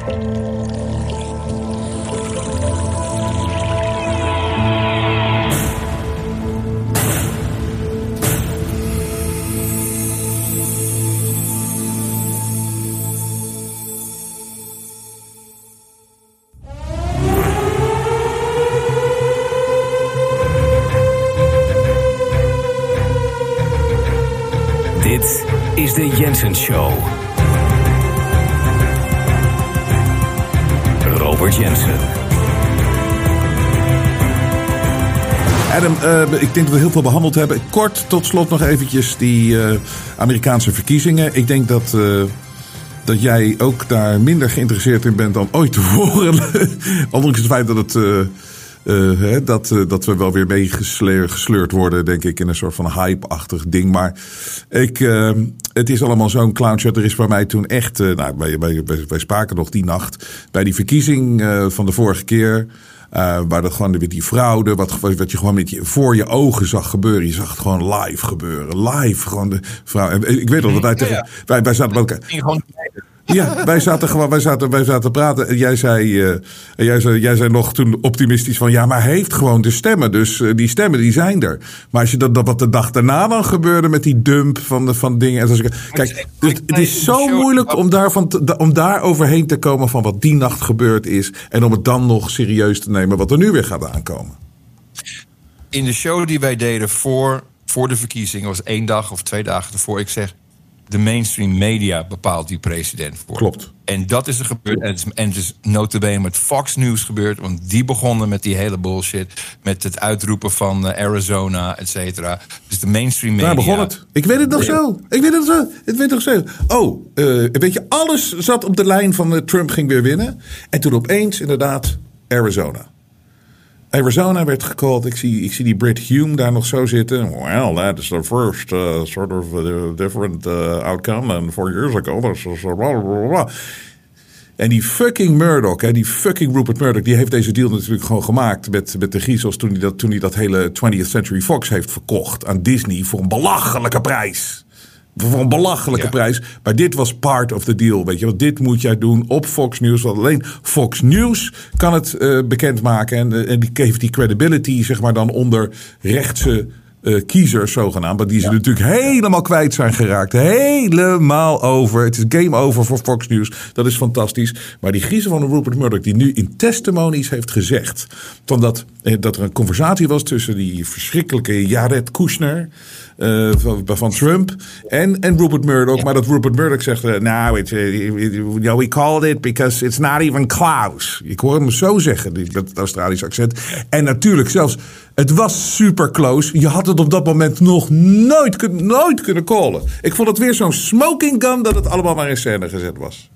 Dit is de Jensen Show. Adam, eh, ik denk dat we heel veel behandeld hebben. Kort tot slot nog eventjes die eh, Amerikaanse verkiezingen. Ik denk dat, eh, dat jij ook daar minder geïnteresseerd in bent dan ooit tevoren. Ondanks het feit dat het... hè, dat, dat we wel weer meegesleurd worden, denk ik, in een soort van hype-achtig ding. Maar ik, het is allemaal zo'n clownshow. Er is bij mij toen echt, eh, nou, wij, wij, wij, spraken nog die nacht bij die verkiezing eh, van de vorige keer. eh, waar dat gewoon weer die fraude, wat, wat je gewoon met je, voor je ogen zag gebeuren. Je zag het gewoon live gebeuren. Live gewoon de vrouw. Ik weet nog dat wij, tegen, wij, wij zaten bij elkaar. Ja, wij zaten gewoon, wij zaten, wij zaten te praten. En jij zei, eh, jij zei, jij zei nog toen optimistisch van, ja, maar hij heeft gewoon de stemmen. Dus eh, die stemmen, die zijn er. Maar als je dat, dat wat de dag daarna dan gebeurde met die dump van, de, van dingen. En zo, kijk, dus het is zo moeilijk om, daarvan om daar overheen te komen van wat die nacht gebeurd is. En om het dan nog serieus te nemen wat er nu weer gaat aankomen. in de show die wij deden voor, voor de verkiezingen, was één dag of twee dagen ervoor. Ik zeg, de mainstream media bepaalt die president voor. Klopt. En dat is er gebeurd. En het is, en het is notabene met Fox News gebeurd. Want die begonnen met die hele bullshit. Met het uitroepen van eh, Arizona, et cetera. Dus de mainstream media... Daar begon het. Ik weet het nog zo. Ik weet het zo. Ik weet het nog zo. Oh, eh, weet je, alles zat op de lijn van eh, Trump ging weer winnen. En toen opeens inderdaad Arizona. Arizona werd gecalled. Ik zie, ik zie die Brit Hume daar nog zo zitten. Well, that is the first uh, sort of uh, different uh, outcome. than four years ago. En die fucking Murdoch, hè, die fucking Rupert Murdoch, die heeft deze deal natuurlijk gewoon gemaakt met, met de griezels toen hij, dat, toen hij dat hele 20th Century Fox heeft verkocht aan Disney voor een belachelijke prijs. Voor een belachelijke Ja. prijs. Maar dit was part of the deal. Weet je, want dit moet jij doen op Fox News. Want alleen Fox News kan het eh, bekendmaken. En, eh, en die geeft die credibility, zeg maar, dan onder rechtse eh, kiezers, zogenaamd. Maar die ze natuurlijk helemaal kwijt zijn geraakt. Helemaal over. Het is game over voor Fox News. Dat is fantastisch. Maar die griezel van Rupert Murdoch, die nu in testimonies heeft gezegd. Van dat, eh, dat er een conversatie was tussen die verschrikkelijke Jared Kushner. eh, van, van Trump en, en Rupert Murdoch. Maar dat Rupert Murdoch zegt: Nou, know, we called it because it's not even Klaus. Ik hoor hem zo zeggen, het Australisch accent. En natuurlijk, zelfs, het was super close. Je had het op dat moment nog nooit, nooit kunnen callen. Ik vond het weer zo'n smoking gun dat het allemaal maar in scène gezet was.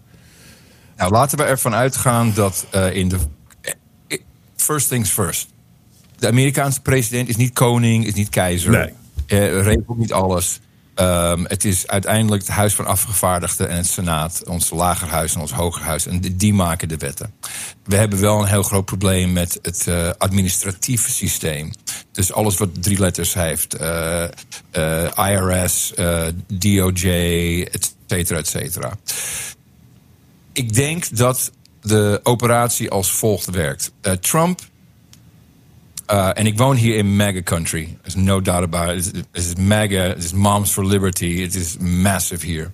Nou, laten we ervan uitgaan dat eh, in de. eh, First things first. De Amerikaanse president is niet koning, is niet keizer. Nee. Eh, regelt niet alles. Ehm, het is uiteindelijk het Huis van Afgevaardigden en het Senaat, ons lagerhuis en ons hogerhuis. En die, die maken de wetten. We hebben wel een heel groot probleem met het eh, administratieve systeem. Dus alles wat drie letters heeft: eh, eh, IRS, DOJ, et cetera, et cetera. Ik denk dat de operatie als volgt werkt. Trump. en ik woon hier in MAGA country. There's no doubt about it. Het is MAGA, het is Moms for Liberty. Het is massive hier.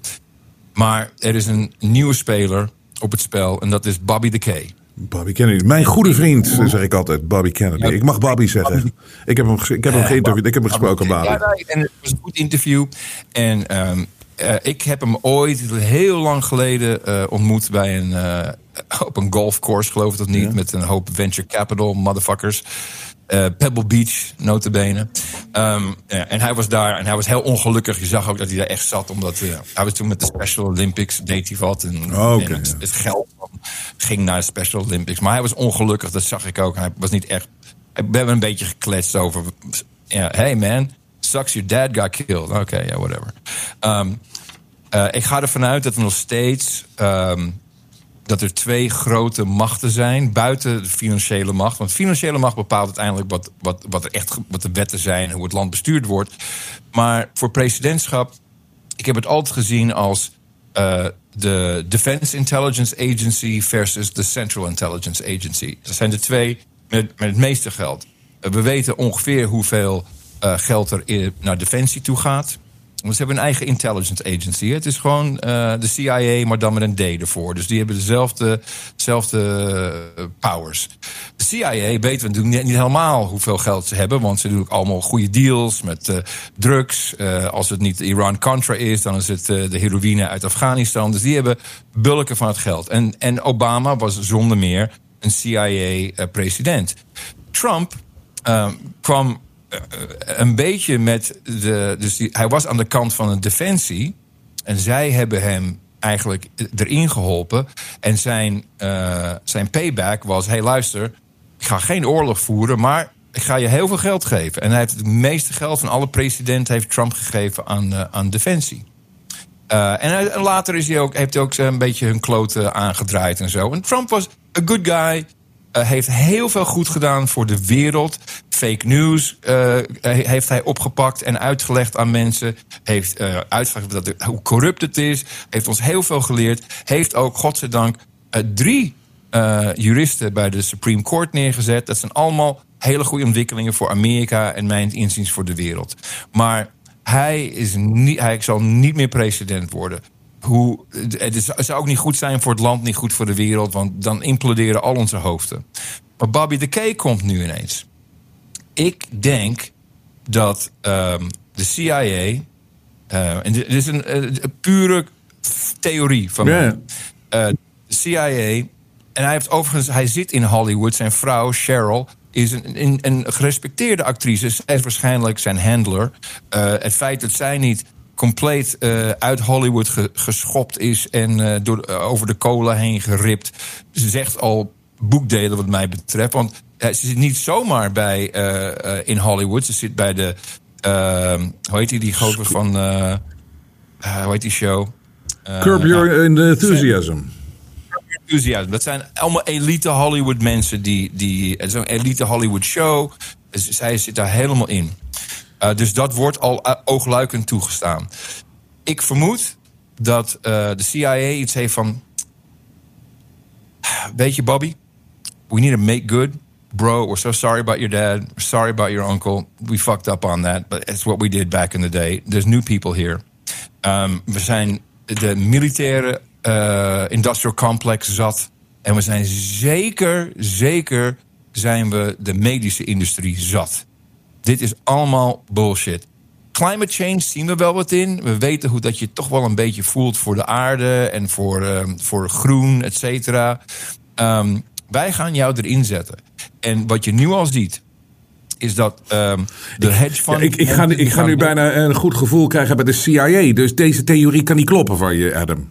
Maar er is een nieuwe speler op het spel en dat is Bobby the K. Bobby Kennedy. Mijn goede vriend, zeg ik altijd. Bobby Kennedy. Ik mag Bobby zeggen. Ik heb hem, ik heb hem geïnterviewd. Ik heb hem gesproken, Bobby. en het was een goed interview. En ehm, eh, ik heb hem ooit heel lang geleden eh, ontmoet bij een, eh, op een golfcourse, geloof ik of niet, met een hoop venture capital motherfuckers. Eh, Pebble Beach, notabene. Ehm, ja, en hij was daar en hij was heel ongelukkig. Je zag ook dat hij daar echt zat, omdat eh, hij was toen met de Special Olympics, deed hij wat. En, Oh, en het, geld ging naar de Special Olympics. Maar hij was ongelukkig, dat zag ik ook. Hij was niet echt. We hebben een beetje gekletst over. Hey man, sucks your dad got killed. Oké, ja, whatever. Ehm, eh, ik ga ervan uit dat er nog steeds. ehm, dat er twee grote machten zijn buiten de financiële macht. Want financiële macht bepaalt uiteindelijk wat, wat, wat, er echt, wat de wetten zijn, hoe het land bestuurd wordt. Maar voor presidentschap, ik heb het altijd gezien als uh, de Defense Intelligence Agency versus de Central Intelligence Agency. Dat zijn de twee met, met het meeste geld. We weten ongeveer hoeveel uh, geld er naar defensie toe gaat. Want ze hebben een eigen intelligence agency. Het is gewoon uh, de CIA, maar dan met een D ervoor. Dus die hebben dezelfde, dezelfde powers. De CIA weten we natuurlijk niet helemaal hoeveel geld ze hebben. Want ze doen ook allemaal goede deals met uh, drugs. Als het niet Iran-Contra is, dan is het de heroïne uit Afghanistan. Dus die hebben bulken van het geld. En, en Obama was zonder meer een CIA-president. Trump kwam een beetje met de. Dus hij was aan de kant van de defensie. En zij hebben hem eigenlijk erin geholpen. En zijn, uh, zijn payback was: hey, luister, ik ga geen oorlog voeren, maar ik ga je heel veel geld geven. En hij heeft het meeste geld van alle presidenten heeft Trump gegeven aan, uh, aan defensie. En, en, later is hij ook, heeft hij ook een beetje hun kloten aangedraaid en zo. En Trump was a good guy. Uh, heeft heel veel goed gedaan voor de wereld. Fake news uh, heeft hij opgepakt en uitgelegd aan mensen. Heeft uh, uitgelegd dat hoe corrupt het is. Heeft ons heel veel geleerd. Heeft ook, godzijdank, drie juristen bij de Supreme Court neergezet. Dat zijn allemaal hele goede ontwikkelingen voor Amerika en mijn inziens voor de wereld. Maar hij, is niet, hij zal niet meer president worden hoe, het, is, het zou ook niet goed zijn voor het land, niet goed voor de wereld, want dan imploderen al onze hoofden. Maar Bobby de Kay komt nu ineens. Ik denk dat um, de CIA, uh, en dit is een, uh, pure theorie van yeah. mij. Uh, de CIA, en hij heeft overigens, hij zit in Hollywood, zijn vrouw Cheryl is een, een, een gerespecteerde actrice. Zij is waarschijnlijk zijn handler. Uh, het feit dat zij niet compleet uh, uit Hollywood ge, geschopt is en uh, door, uh, over de kolen heen geript. Ze zegt al boekdelen wat mij betreft. Want ze zit niet zomaar bij in Hollywood. Ze zit bij de. hoe heet die, die van. hoe heet die show? Curb Your Enthusiasm. Enthusiasm. Dat zijn allemaal elite Hollywood mensen die. die het is een elite Hollywood show. Zij zit daar helemaal in. Uh, dus dat wordt al uh, oogluikend toegestaan. Ik vermoed dat uh, de CIA iets heeft van. Weet je, Bobby, we need to make good. Bro, we're so sorry about your dad. We're sorry about your uncle. We fucked up on that, but it's what we did back in the day. There's new people here. Um, we zijn de militaire industrial complex zat. En we zijn zeker, zeker zijn we de medische industrie zat. Dit is allemaal bullshit. Climate change zien we wel wat in. We weten hoe dat je toch wel een beetje voelt voor de aarde en voor, uh, voor groen, et cetera. Um, wij gaan jou erin zetten. En wat je nu al ziet, is dat um, de hedge fund... Ja, ik, ik, ga, ik ga nu bijna een goed gevoel krijgen bij de CIA. Dus deze theorie kan niet kloppen van je, Adam.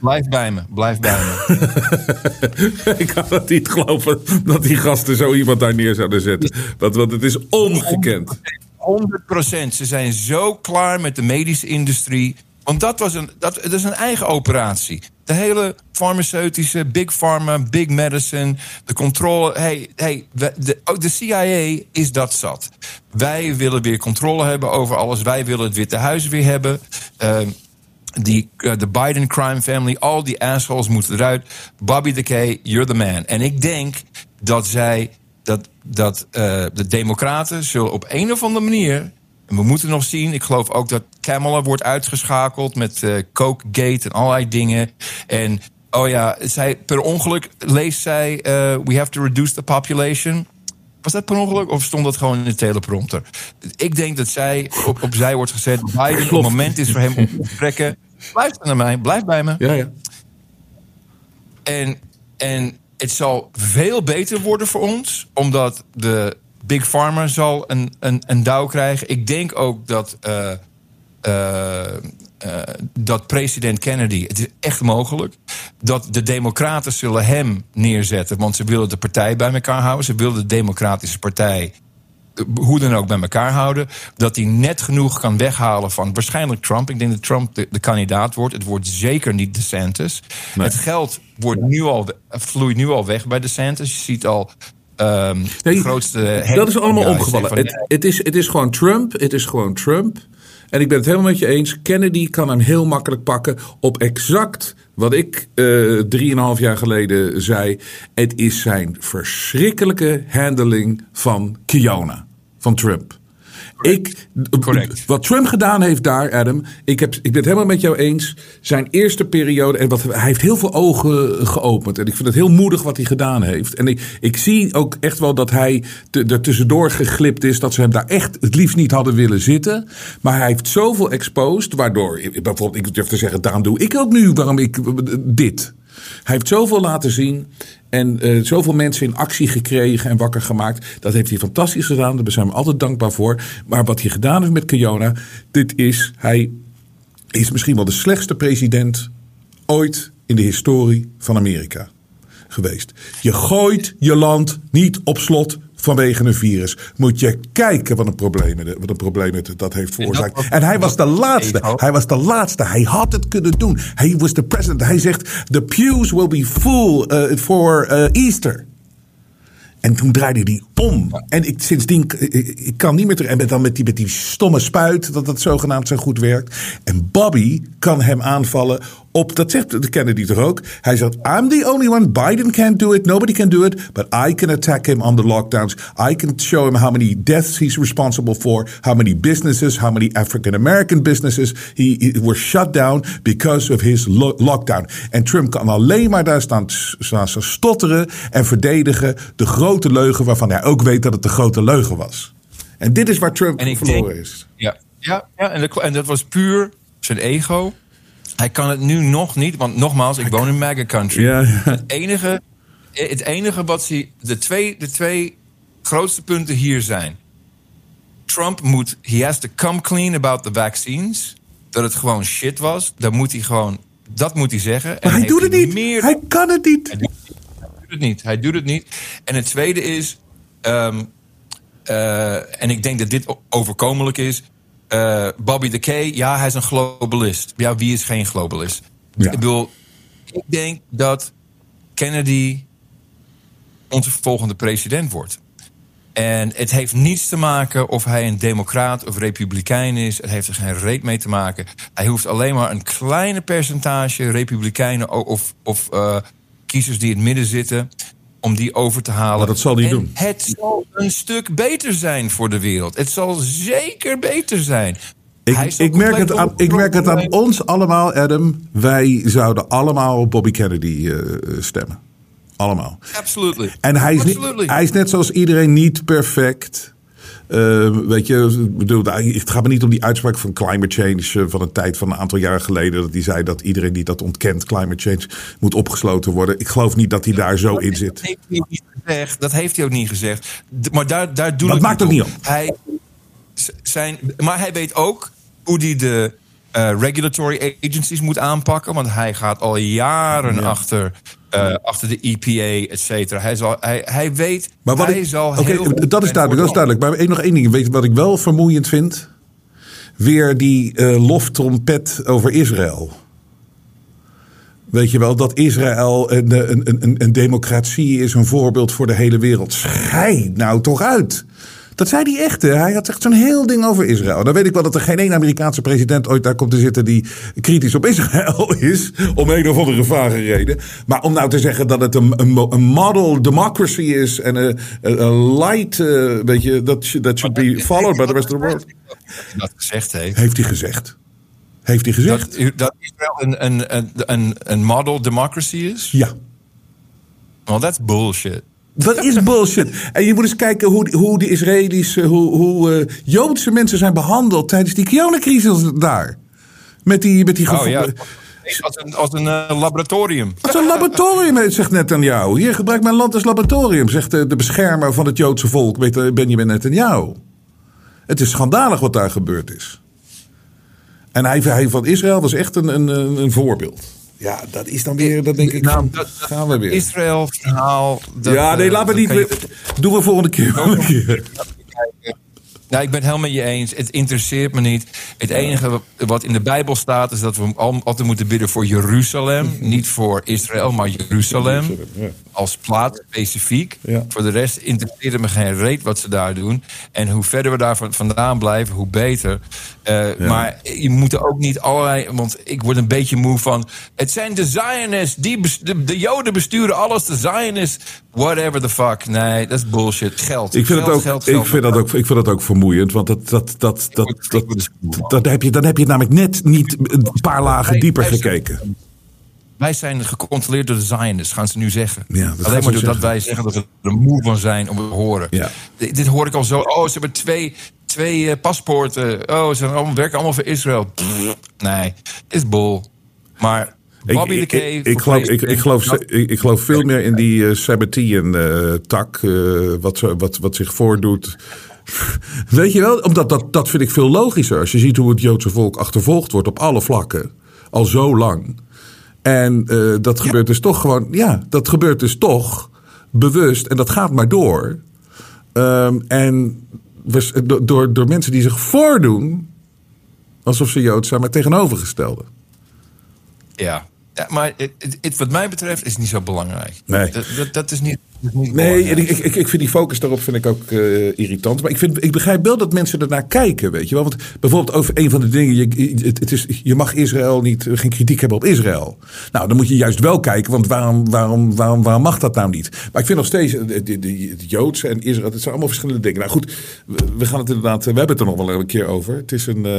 Blijf bij me, blijf bij me. ik kan het niet geloven dat die gasten zo iemand daar neer zouden zetten. Want, want het is ongekend. 100 procent. Ze zijn zo klaar met de medische industrie. Want dat, was een, dat, dat is een eigen operatie. De hele farmaceutische, big pharma, big medicine, de controle. Hey, hey, de, de CIA is dat zat. Wij willen weer controle hebben over alles. Wij willen het Witte Huis weer hebben. Uh, die, uh, de Biden crime family, al die assholes moeten eruit. Bobby the K, you're the man. En ik denk dat zij, dat, dat uh, de Democraten zullen op een of andere manier. En we moeten nog zien. Ik geloof ook dat Kamala wordt uitgeschakeld met uh, Coke Gate en allerlei dingen. En oh ja, zij, per ongeluk leest zij: We have to reduce the population. Was dat per ongeluk of stond dat gewoon in de teleprompter? Ik denk dat zij op, opzij wordt gezet. Biden, het moment is voor hem om te trekken. Blijf naar mij, blijf bij me. Ja, ja. En, en het zal veel beter worden voor ons, omdat de Big Pharma zal een, een, een douw krijgen. Ik denk ook dat. Uh, uh, dat president Kennedy, het is echt mogelijk, dat de Democraten zullen hem neerzetten. Want ze willen de partij bij elkaar houden. Ze willen de Democratische Partij hoe dan ook bij elkaar houden. Dat hij net genoeg kan weghalen van waarschijnlijk Trump. Ik denk dat Trump de, de kandidaat wordt. Het wordt zeker niet DeSantis. Nee. Het geld wordt nu al, vloeit nu al weg bij DeSantis. Je ziet al um, nee, de grootste... Dat is allemaal omgevallen. Het, het, is, het is gewoon Trump. Het is gewoon Trump. En ik ben het helemaal met je eens. Kennedy kan hem heel makkelijk pakken op exact wat ik eh drieënhalf jaar geleden zei. Het is zijn verschrikkelijke handling van Kiona, van Trump. Ik, Correct. Wat Trump gedaan heeft daar, Adam. Ik, heb, ik ben het helemaal met jou eens. Zijn eerste periode. En wat, hij heeft heel veel ogen geopend. En ik vind het heel moedig wat hij gedaan heeft. En ik, ik zie ook echt wel dat hij te- er tussendoor geglipt is. Dat ze hem daar echt het liefst niet hadden willen zitten. Maar hij heeft zoveel exposed. Waardoor, bijvoorbeeld, ik durf te zeggen. Daarom doe ik ook nu waarom ik dit. Hij heeft zoveel laten zien. En eh, zoveel mensen in actie gekregen en wakker gemaakt. Dat heeft hij fantastisch gedaan. Daar zijn we altijd dankbaar voor. Maar wat hij gedaan heeft met Kiona. Dit is, hij is misschien wel de slechtste president ooit in de historie van Amerika geweest. Je gooit je land niet op slot vanwege een virus. Moet je kijken wat een probleem, het- wat een probleem het dat heeft veroorzaakt. En hij was de laatste. Hij was de laatste. Hij had het kunnen doen. Hij was de president. Hij zegt: The pews will be full uh, for uh, Easter. En toen draaide hij En ik, sindsdien, ik, ik kan niet meer terug. En dan met die, met die stomme spuit, dat dat zogenaamd zo goed werkt. En Bobby kan hem aanvallen op, dat zegt de Kennedy toch ook. Hij zegt, I'm the only one. Biden can't do it. Nobody can do it. But I can attack him on the lockdowns. I can show him how many deaths he's responsible for. How many businesses, how many African American businesses he, he were shut down because of his lo- lockdown. En Trump kan alleen maar daar staan, staan stotteren en verdedigen de grote leugen waarvan hij ook weet dat het de grote leugen was. En dit is waar Trump En ik verloren denk- is. Ja, ja, ja en, dat, en dat was puur zijn ego. Hij kan het nu nog niet, want nogmaals, ik woon in MAGA country. Ja, ja. Het, enige, het enige wat hij. De twee, de twee grootste punten hier zijn. Trump moet. He has to come clean about the vaccines. Dat het gewoon shit was. Dat moet hij gewoon. Dat moet hij zeggen. Maar hij doet het niet. Meer Hij kan het niet. hij doet het niet. Hij doet het niet. En het tweede is. Ehm, eh, en ik denk dat dit overkomelijk is. eh, Bobby de Kay, ja, hij is een globalist. Ja, wie is geen globalist? Ja. Ik bedoel, ik denk dat Kennedy onze volgende president wordt. En het heeft niets te maken of hij een democraat of republikein is. Het heeft er geen reet mee te maken. Hij hoeft alleen maar een kleine percentage republikeinen of, of eh, kiezers die in het midden zitten... om die over te halen. Maar dat zal hij En doen. Het zal een stuk beter zijn voor de wereld. Het zal zeker beter zijn. Ik, ik, merk het aan, ik merk het aan ons allemaal, Adam. Wij zouden allemaal op Bobby Kennedy eh, stemmen. Allemaal. Absolutely. En hij is, niet- hij is net zoals iedereen niet perfect. Eh, weet je, bedoel, het gaat me niet om die uitspraak van climate change eh, van een tijd van een aantal jaren geleden. Dat hij zei dat iedereen die dat ontkent, climate change, moet opgesloten worden. Ik geloof niet dat hij daar zo in Dat zit. heeft hij niet gezegd. Dat heeft hij ook niet gezegd. Maar daar, daar doe Dat ik maakt ook niet op. Hij, zijn, maar hij weet ook hoe hij de eh, regulatory agencies moet aanpakken. Want hij gaat al jaren achter, eh, achter de EPA, et cetera. Hij, zal, hij, hij weet. Maar wat hij ik, zal heel goed dat is duidelijk, dat is duidelijk. Maar nog één ding, weet wat ik wel vermoeiend vind? Weer die eh, loftrompet over Israël. Weet je wel, dat Israël een, een, een, een, democratie is, een voorbeeld voor de hele wereld. Scheid nou toch uit. Dat zei hij echt, hè? Hij had echt zo'n heel ding over Israël. Dan weet ik wel dat er geen één Amerikaanse president ooit daar komt te zitten die kritisch op Israël is. Om een of andere vage reden. Maar om nou te zeggen dat het een, een, een model democracy is en een, een, light, eh, weet je, dat should, be followed by the rest of the world. Dat gezegd heeft. Heeft hij gezegd. Heeft hij gezegd? Dat, dat Israël een, een, een, een, een model democracy is? Ja. Well, that's bullshit. Dat is bullshit. En je moet eens kijken hoe, hoe de Israëli's, eh, hoe, hoe eh, Joodse mensen zijn behandeld tijdens die coronacrisis daar. Met die, met die Oh ja. Als een, als een eh, laboratorium. Is een laboratorium, zegt Netanyahu. Hier, gebruik mijn land als laboratorium, zegt de, de beschermer van het Joodse volk, Benjamin Netanyahu. Het is schandalig wat daar gebeurd is. En hij, hij van Israël was echt een, een een voorbeeld. Ja, dat is dan weer, dat denk ik, Nou, dat- gaan we weer. Israël verhaal. dat, ja, nee, laten we dat niet. je- Doen we volgende keer. Volgende keer. Nou, ik ben het helemaal met je eens. Het interesseert me niet. Het enige wat- in de Bijbel staat is dat we al- altijd moeten bidden voor Jeruzalem. Niet voor Israël, maar Jeruzalem. ja. Als plaats specifiek. Ja. Voor de rest interesseert me geen reet wat ze daar doen. En hoe verder we daar van- vandaan blijven, hoe beter. Eh, Maar je moet er ook niet allerlei... Want ik word een beetje moe van... Het zijn de Zionists. Die de, de Joden besturen alles. De Zionists. Whatever the fuck. Nee, dat is bullshit. Geld. Ik vind, geld, het ook, geld, ik, vind dat ook, ik vind dat ook vermoeiend. Want dat, dat, dat, dat, dat, van. dat, heb je, dan heb je namelijk net niet een paar lagen dieper gekeken. Wij zijn gecontroleerd door de Zionists, gaan ze nu zeggen. Ja, Alleen maar doordat wij zeggen dat we er moe van zijn om het te horen. Ja. Dit, dit hoor ik al zo. Oh, ze hebben twee, twee eh, paspoorten. Oh, ze allemaal, werken allemaal voor Israël. Pff, nee, is bol. Maar Ik, de ik, geloof, ik, ik, geloof, PlayStation- ik, ik geloof veel meer in die uh, Sabbatean-tak. wat, zo- wat, wat zich voordoet. Weet je wel? Omdat dat, dat vind ik veel logischer. Als je ziet hoe het Joodse volk achtervolgd wordt op alle vlakken. Al zo lang. En eh, dat gebeurt dus toch gewoon. Ja, dat gebeurt dus toch bewust. En dat gaat maar door. Ehm, en we- door- door, mensen die zich voordoen. alsof ze Jood zijn, maar tegenovergestelde. Ja. ja maar het, het, wat mij betreft is het niet zo belangrijk. Nee. Dat, dat, dat is niet, niet Nee, ik, ik, ik vind die focus daarop vind ik ook eh, irritant. Maar ik, vind, ik begrijp wel dat mensen ernaar kijken, weet je wel. Want bijvoorbeeld over een van de dingen... Je, het, het is, je mag Israël niet, eh, geen kritiek hebben op Israël. Nou, dan moet je juist wel kijken, want waarom, waarom, waarom, waarom mag dat nou niet? Maar ik vind nog steeds, eh, de, de, de- het Joodse en Israël, het zijn allemaal verschillende dingen. Nou goed, we, we gaan het inderdaad, we hebben het er nog wel een keer over. Het is een... eh,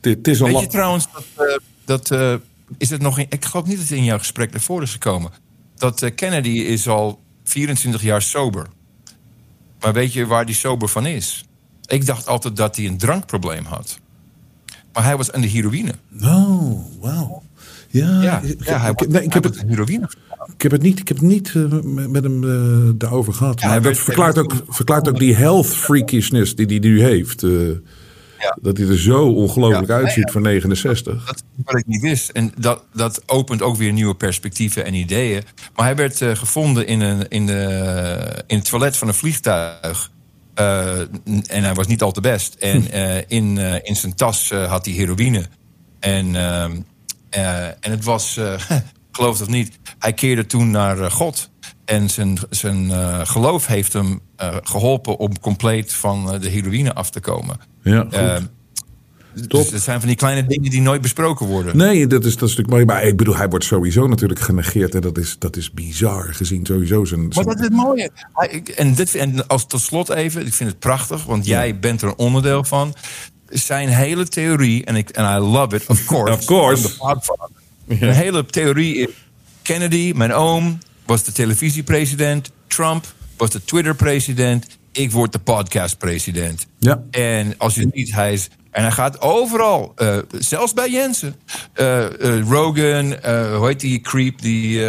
het, het is een Weet je trouwens dat... eh, dat eh, is het nog in, ik geloof niet dat het in jouw gesprek ervoor is gekomen. Dat Kennedy is al 24 jaar sober. Maar weet je waar die sober van is? Ik dacht altijd dat hij een drankprobleem had. Maar hij was aan de heroïne. Oh, wauw. Ja, Ja, ik, ja hij, ik- was- nee, ik hij heb het, heroïne. Ik heb het niet, ik heb het niet eh, met hem eh, daarover gehad. Ja, maar hij dat werd- verklaart ook, verklaart ook die health freakishness die hij nu heeft. eh, Ja. Dat hij er zo ongelooflijk Ja, uitziet ja. voor 69. Dat wat ik niet wist. En dat, dat opent ook weer nieuwe perspectieven en ideeën. Maar hij werd eh, gevonden in, een, in, de, in het toilet van een vliegtuig. Eh, en hij was niet al te best. En eh, in, in zijn tas had hij heroïne. En, ehm, eh, en het was, geloof het of niet, hij keerde toen naar God. En zijn, zijn eh, geloof heeft hem eh, geholpen om compleet van eh, de heroïne af te komen. Ja, goed. Ehm, dus het zijn van die kleine dingen die nooit besproken worden. Nee, dat is, dat is natuurlijk mooi. Maar ik bedoel, hij wordt sowieso natuurlijk genegeerd. En dat is, dat is bizar gezien sowieso zijn... Maar dat is het mooie. En, dit, en als tot slot even, ik vind het prachtig, want jij bent er een onderdeel van. Zijn hele theorie, en, ik, en I love it, of course. Of course. Een hele theorie is: Kennedy, mijn oom, was de televisiepresident. Trump was de Twitter-president. Ik word de podcast-president. Ja. En als je niet, hij is. En hij gaat overal, eh, zelfs bij Jensen. Eh, eh, Rogan, hoe heet die creep, die,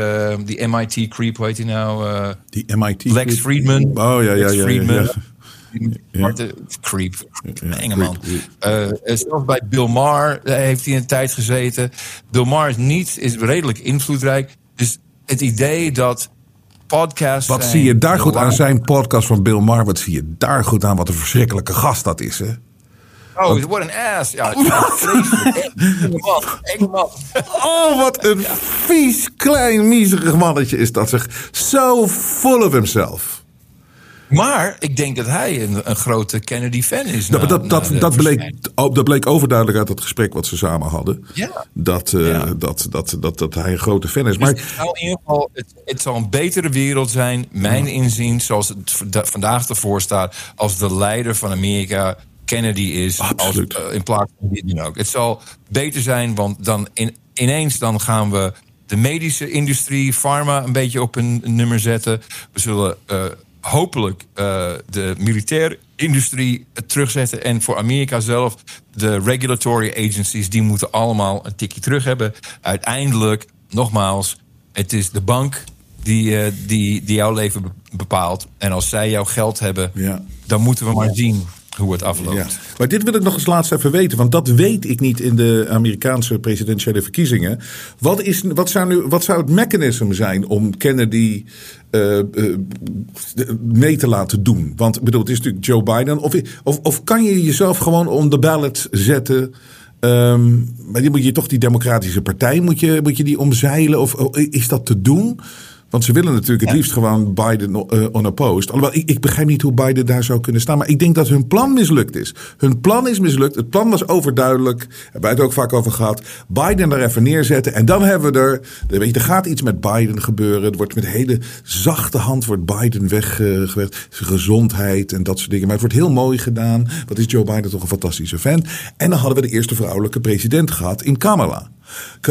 die MIT creep, hoe heet die nou? Die MIT. Lex Friedman. Oh ja, ja, ja. ja, Friedman. ja. Creep. Enge man. zelfs bij Bill Maher heeft hij een tijd gezeten. Bill Maher is niet, is redelijk invloedrijk. Dus het idee dat podcasts. Wat zie je daar goed aan zijn podcast van Bill Maher? Wat zie je daar goed aan? Wat een verschrikkelijke gast dat is, hè? Oh, what an ass. Ja, man. Oh, wat een vies, klein, miserig mannetje is dat. Zeg. So full of himself. Maar ik denk dat hij een, een grote Kennedy-fan is. Dat, na- dat, na dat, de dat, bleek, dat bleek overduidelijk uit het gesprek wat ze samen hadden. Ja. Dat, eh, Ja. dat, dat, dat, dat hij een grote fan is. Dus Maar het, zou in ieder geval, het, het zal een betere wereld zijn, mijn inzien, zoals het vanda- vandaag ervoor staat, als de leider van Amerika Kennedy is, als, Absoluut. eh, in plaats van wie dan ook. Het zal beter zijn, want dan in, ineens dan gaan we de medische industrie, pharma, een beetje op een nummer zetten. We zullen eh, hopelijk eh, de militaire industrie terugzetten. En voor Amerika zelf, de regulatory agencies, die moeten allemaal een tikje terug hebben. Uiteindelijk, nogmaals, het is de bank die, eh, die, die jouw leven be- bepaalt. En als zij jouw geld hebben, Ja. dan moeten we maar zien hoe het afloopt. Maar dit wil ik nog eens laatst even weten, want dat weet ik niet in de Amerikaanse presidentiële verkiezingen. Wat, is, wat, zou, nu, wat zou het mechanisme zijn om Kennedy eh, eh, mee te laten doen? Want ik bedoel, het is natuurlijk Joe Biden. Of, of, of kan je jezelf gewoon on the ballot zetten? Ehm, maar die moet je toch die Democratische Partij moet je, moet je die omzeilen? Of oh, is dat te doen? Want ze willen natuurlijk het liefst gewoon Biden uh, unopposed. Alhoewel, ik, ik begrijp niet hoe Biden daar zou kunnen staan. Maar ik denk dat hun plan mislukt is. Hun plan is mislukt. Het plan was overduidelijk. Daar hebben het ook vaak over gehad. Biden er even neerzetten. En dan hebben we er. Weet je, er gaat iets met Biden gebeuren. Er wordt met hele zachte hand wordt Biden weggewerkt. Zijn gezondheid en dat soort dingen. Maar het wordt heel mooi gedaan. Wat is Joe Biden toch een fantastische vent. En dan hadden we de eerste vrouwelijke president gehad in Kamala.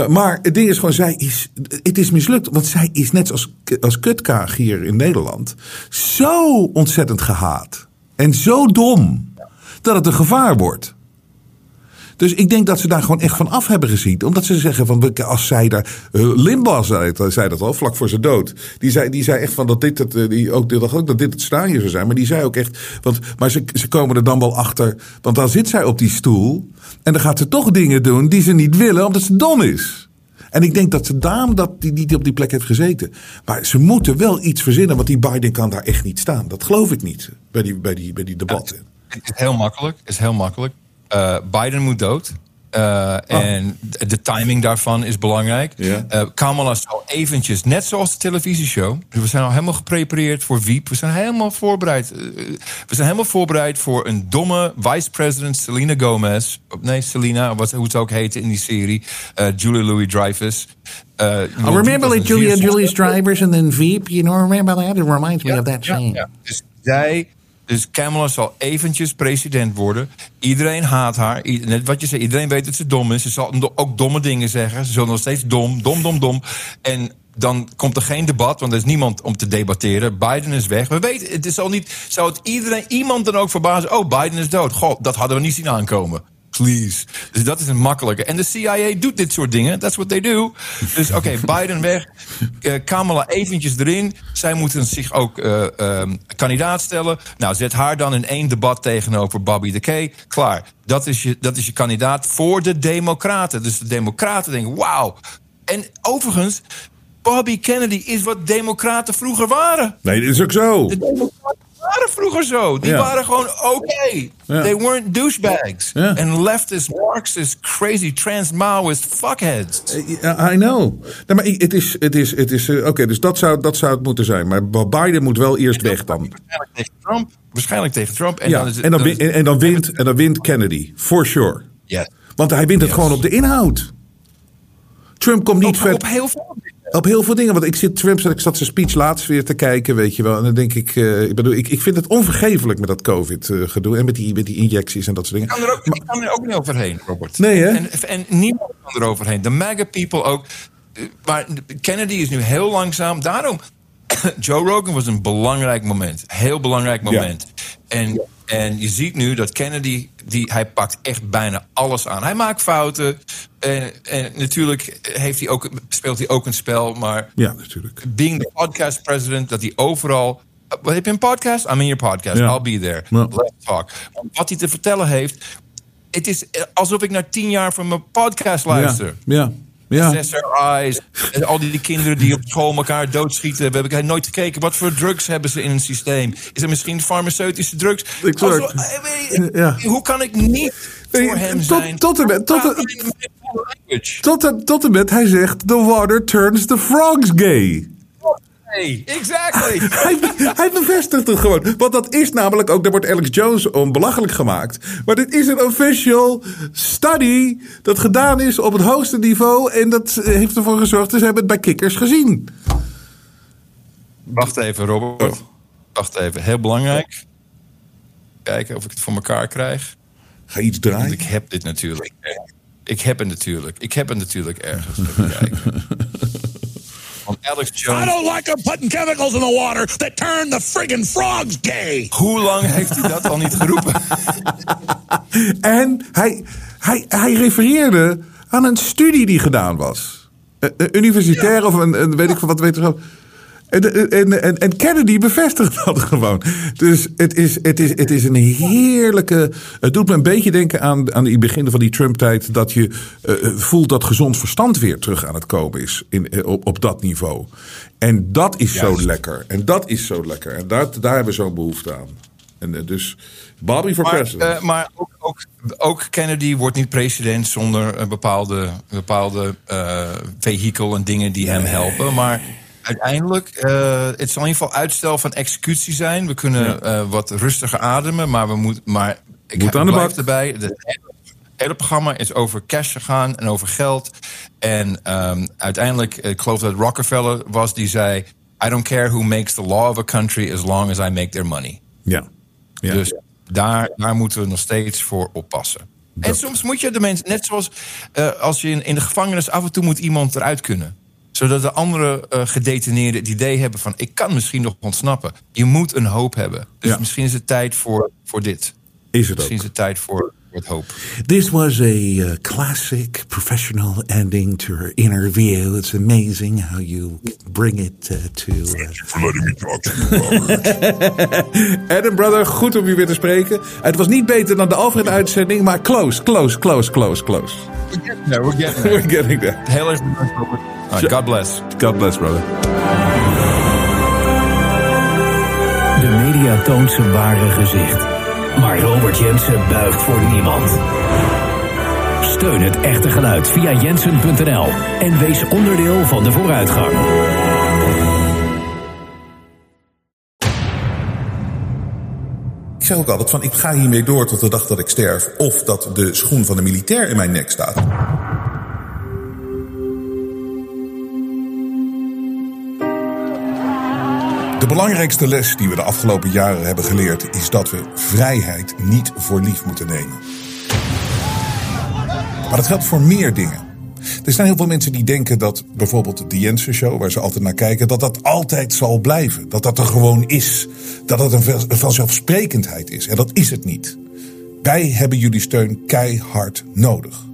Maar het ding is gewoon, zij is, het is mislukt. Want zij is net als, als Kutkaag hier in Nederland zo ontzettend gehaat. En zo dom dat het een gevaar wordt. Dus ik denk dat ze daar gewoon echt van af hebben gezien. Omdat ze zeggen van als zij daar. Uh, Limbaugh zei, zei, dat al vlak voor zijn dood. Die zei, die zei echt van dat dit het. Eh, die ook, die dacht ook dat dit het stadion zou zijn. Maar die zei ook echt. Want, maar ze, ze komen er dan wel achter. Want dan zit zij op die stoel. En dan gaat ze toch dingen doen die ze niet willen, omdat ze dom is. En ik denk dat ze daarom dat die niet op die plek heeft gezeten. Maar ze moeten wel iets verzinnen, want die Biden kan daar echt niet staan. Dat geloof ik niet bij die, bij die, bij die debatten. het is heel makkelijk. Het is heel makkelijk. Uh, Biden moet dood. Uh, En de timing daarvan is belangrijk. Uh, Kamala zal eventjes, net zoals de televisieshow. We zijn al helemaal geprepareerd voor Wiep. We zijn helemaal voorbereid. we zijn helemaal voorbereid voor een domme vice-president Selena Gomez. Nee, Selena, wat, hoe het ook heette in die serie. Julia Louis-Dreyfus. Uh, I remember like Julia Julius Drivers and then Veep. You know, remember that? It reminds me of that scene. Ja, Dus zij dus Kamala zal eventjes president worden. Iedereen haat haar. Net wat je zei, iedereen weet dat ze dom is. Ze zal ook domme dingen zeggen. Ze zullen nog steeds dom, dom, dom, dom. En dan komt er geen debat, want er is niemand om te debatteren. Biden is weg. We weten, het is al niet. Zou het iedereen, iemand dan ook verbazen? Oh, Biden is dood. God, dat hadden we niet zien aankomen please. Dus dat is een makkelijke. En de CIA doet dit soort dingen. That's what they do. Dus oké, Biden weg. Uh, Kamala eventjes erin. Zij moeten zich ook uh, uh, kandidaat stellen. Nou, zet haar dan in één debat tegenover Bobby de Kay. Klaar. Dat is, je, dat is je kandidaat voor de Democraten. Dus de Democraten denken: wauw. En overigens, Bobby Kennedy is wat Democraten vroeger waren. Nee, dat is ook zo. De Democraten waren vroeger zo. Die waren gewoon oké. They weren't douchebags. And leftist, Marxist, crazy, trans-Maoist fuckheads. I know. Nee, maar het is, het is, het is uh, oké, dus dat zou, dat zou het moeten zijn. Maar Biden moet wel eerst weg dan. Waarschijnlijk tegen Trump. Waarschijnlijk tegen Trump. En, dan, is het, en, dan, en, dan wint, en dan wint Kennedy. For sure. Yes. Want hij wint het gewoon op de inhoud. Trump komt niet op, ver. Op heel veel op heel veel dingen. Want ik zit Trump, ik zat zijn speech laatst weer te kijken, weet je wel. En dan denk ik, uh, ik bedoel, ik, ik vind het onvergeeflijk met dat COVID-gedoe. en met die, met die injecties en dat soort dingen. Ik kan er ook, maar, ik kan er ook niet overheen, Robert. Nee, hè? En, en niemand kan er overheen. De MAGA people ook. Maar Kennedy is nu heel langzaam. Daarom, Joe Rogan was een belangrijk moment. Heel belangrijk moment. En en je ziet nu dat Kennedy, die, hij pakt echt bijna alles aan. Hij maakt fouten. En, en natuurlijk heeft hij ook, speelt hij ook een spel. Maar ja, natuurlijk. being the podcast president, dat hij overal... Wat heb je een podcast? I'm in your podcast. I'll be there. Let's talk. Wat hij te vertellen heeft... Het is alsof ik naar tien jaar van mijn podcast luister. ja. Ja. SSRI's. En al die kinderen die op school elkaar doodschieten. We hebben nooit gekeken. Wat voor drugs hebben ze in het systeem? Is er misschien farmaceutische drugs? Exact. Eh, ja. Hoe kan ik niet voor hem tot, zijn? Tot en met, tot, tot, tot, tot en met hij zegt... The water turns the frogs gay. Hey, exactly. hij, hij, bevestigt het gewoon. Want dat is namelijk ook, daar wordt Alex Jones om belachelijk gemaakt. Maar dit is een official study dat gedaan is op het hoogste niveau. En dat heeft ervoor gezorgd, dus hebben het bij kikkers gezien. Wacht even, Robert. Oh. Wacht even, heel belangrijk. Kijken of ik het voor elkaar krijg. Ga iets draaien? Want ik heb dit natuurlijk. Ik heb het natuurlijk. Ik heb het natuurlijk ergens. Even kijken. Van Alex Jones. I don't like them putting chemicals in the water that turn the friggin' frogs gay. Hoe lang heeft hij dat al niet geroepen? en hij, hij, hij refereerde aan een studie die gedaan was. Een universitair of een, een weet ik wat weet ik en, en, en, en Kennedy bevestigt dat gewoon. Dus het is, het, is, het is een heerlijke. Het doet me een beetje denken aan, aan het begin van die Trump-tijd. Dat je uh, voelt dat gezond verstand weer terug aan het komen is. In, op, op dat niveau. En dat is zo lekker. En dat is zo lekker. En daar, daar hebben we zo'n behoefte aan. En dus Bobby voor president. Uh, maar ook, ook, ook, Kennedy wordt niet president zonder een bepaalde, bepaalde vehikel en dingen die hem helpen. Maar uiteindelijk, eh, het zal in ieder geval uitstel van executie zijn. We kunnen eh, wat rustiger ademen, maar we moeten. Maar ik Moet aan de bak. erbij. Het hele, hele programma is over cash gegaan en over geld. En ehm, uiteindelijk, ik geloof dat Rockefeller was die zei: I don't care who makes the law of a country as long as I make their money. Ja. ja. Dus daar, daar moeten we nog steeds voor oppassen. En soms moet je de mensen, net zoals eh, als je in, in de gevangenis af en toe moet iemand eruit kunnen. Zodat de andere eh, gedetineerden het idee hebben van ik kan misschien nog ontsnappen. Je moet een hoop hebben. Dus Ja. misschien is het tijd voor, voor dit. Is het Misschien ook. is het tijd voor, het hoop. This was a uh, classic professional ending to her interview. It's amazing how you bring it uh, to. Uh, For letting me talk to you. Adam Brother, goed om je weer te spreken. Het was niet beter dan de Alfred-uitzending, maar close, close, close, close, close. No, we're getting We're getting there. Heel erg bedankt, God bless. God bless, brother. De media toont zijn ware gezicht. Maar Robert Jensen buigt voor niemand. Steun het echte geluid via jensen.nl en wees onderdeel van de vooruitgang. Ik zeg ook altijd van ik ga hiermee door tot de dag dat ik sterf. Of dat de schoen van de militair in mijn nek staat. De belangrijkste les die we de afgelopen jaren hebben geleerd is dat we vrijheid niet voor lief moeten nemen. Maar dat geldt voor meer dingen. Er zijn heel veel mensen die denken dat bijvoorbeeld de Jensen Show, waar ze altijd naar kijken, dat dat altijd zal blijven. Dat dat er gewoon is. Dat van- een vanzelfsprekendheid is. En dat is het niet. Wij hebben jullie steun keihard nodig.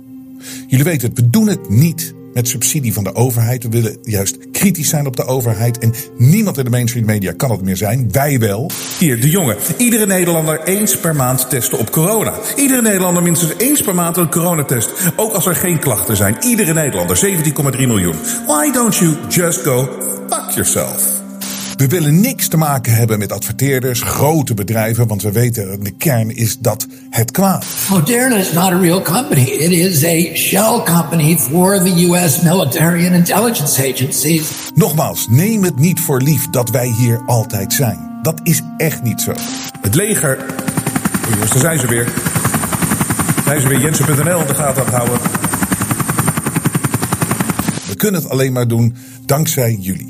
Jullie weten het, we doen het niet met subsidie van de overheid. We willen juist kritisch zijn op de overheid. En niemand in de mainstream media kan het meer zijn. Wij wel. Hier, de jongen. Iedere Nederlander eens per maand testen op corona. Iedere Nederlander minstens eens per maand een coronatest. Ook als er geen klachten zijn. Iedere Nederlander, 17,3 miljoen. Why don't you just go fuck yourself? We willen niks te maken hebben met adverteerders, grote bedrijven, want we weten, de kern is dat het kwaad. Moderna is not a real company. It is a shell company for the U.S. military and intelligence agencies. Nogmaals, neem het niet voor lief dat wij hier altijd zijn. Dat is echt niet zo. Het leger. Oh jongens, daar zijn ze weer. Zijn ze weer Jensen.nl de gaten aan het houden. We kunnen het alleen maar doen dankzij jullie.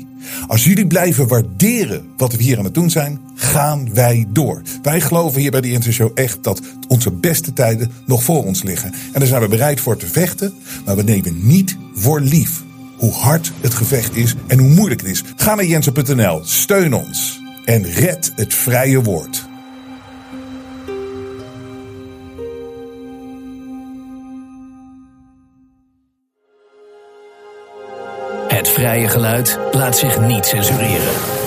Als jullie blijven waarderen wat we hier aan het doen zijn, gaan wij door. Wij geloven hier bij de Jensen Show echt dat onze beste tijden nog voor ons liggen. En daar zijn we bereid voor te vechten, maar we nemen niet voor lief hoe hard het gevecht is en hoe moeilijk het is. Ga naar jensen.nl, steun ons en red het vrije woord. Vrije geluid laat zich niet censureren.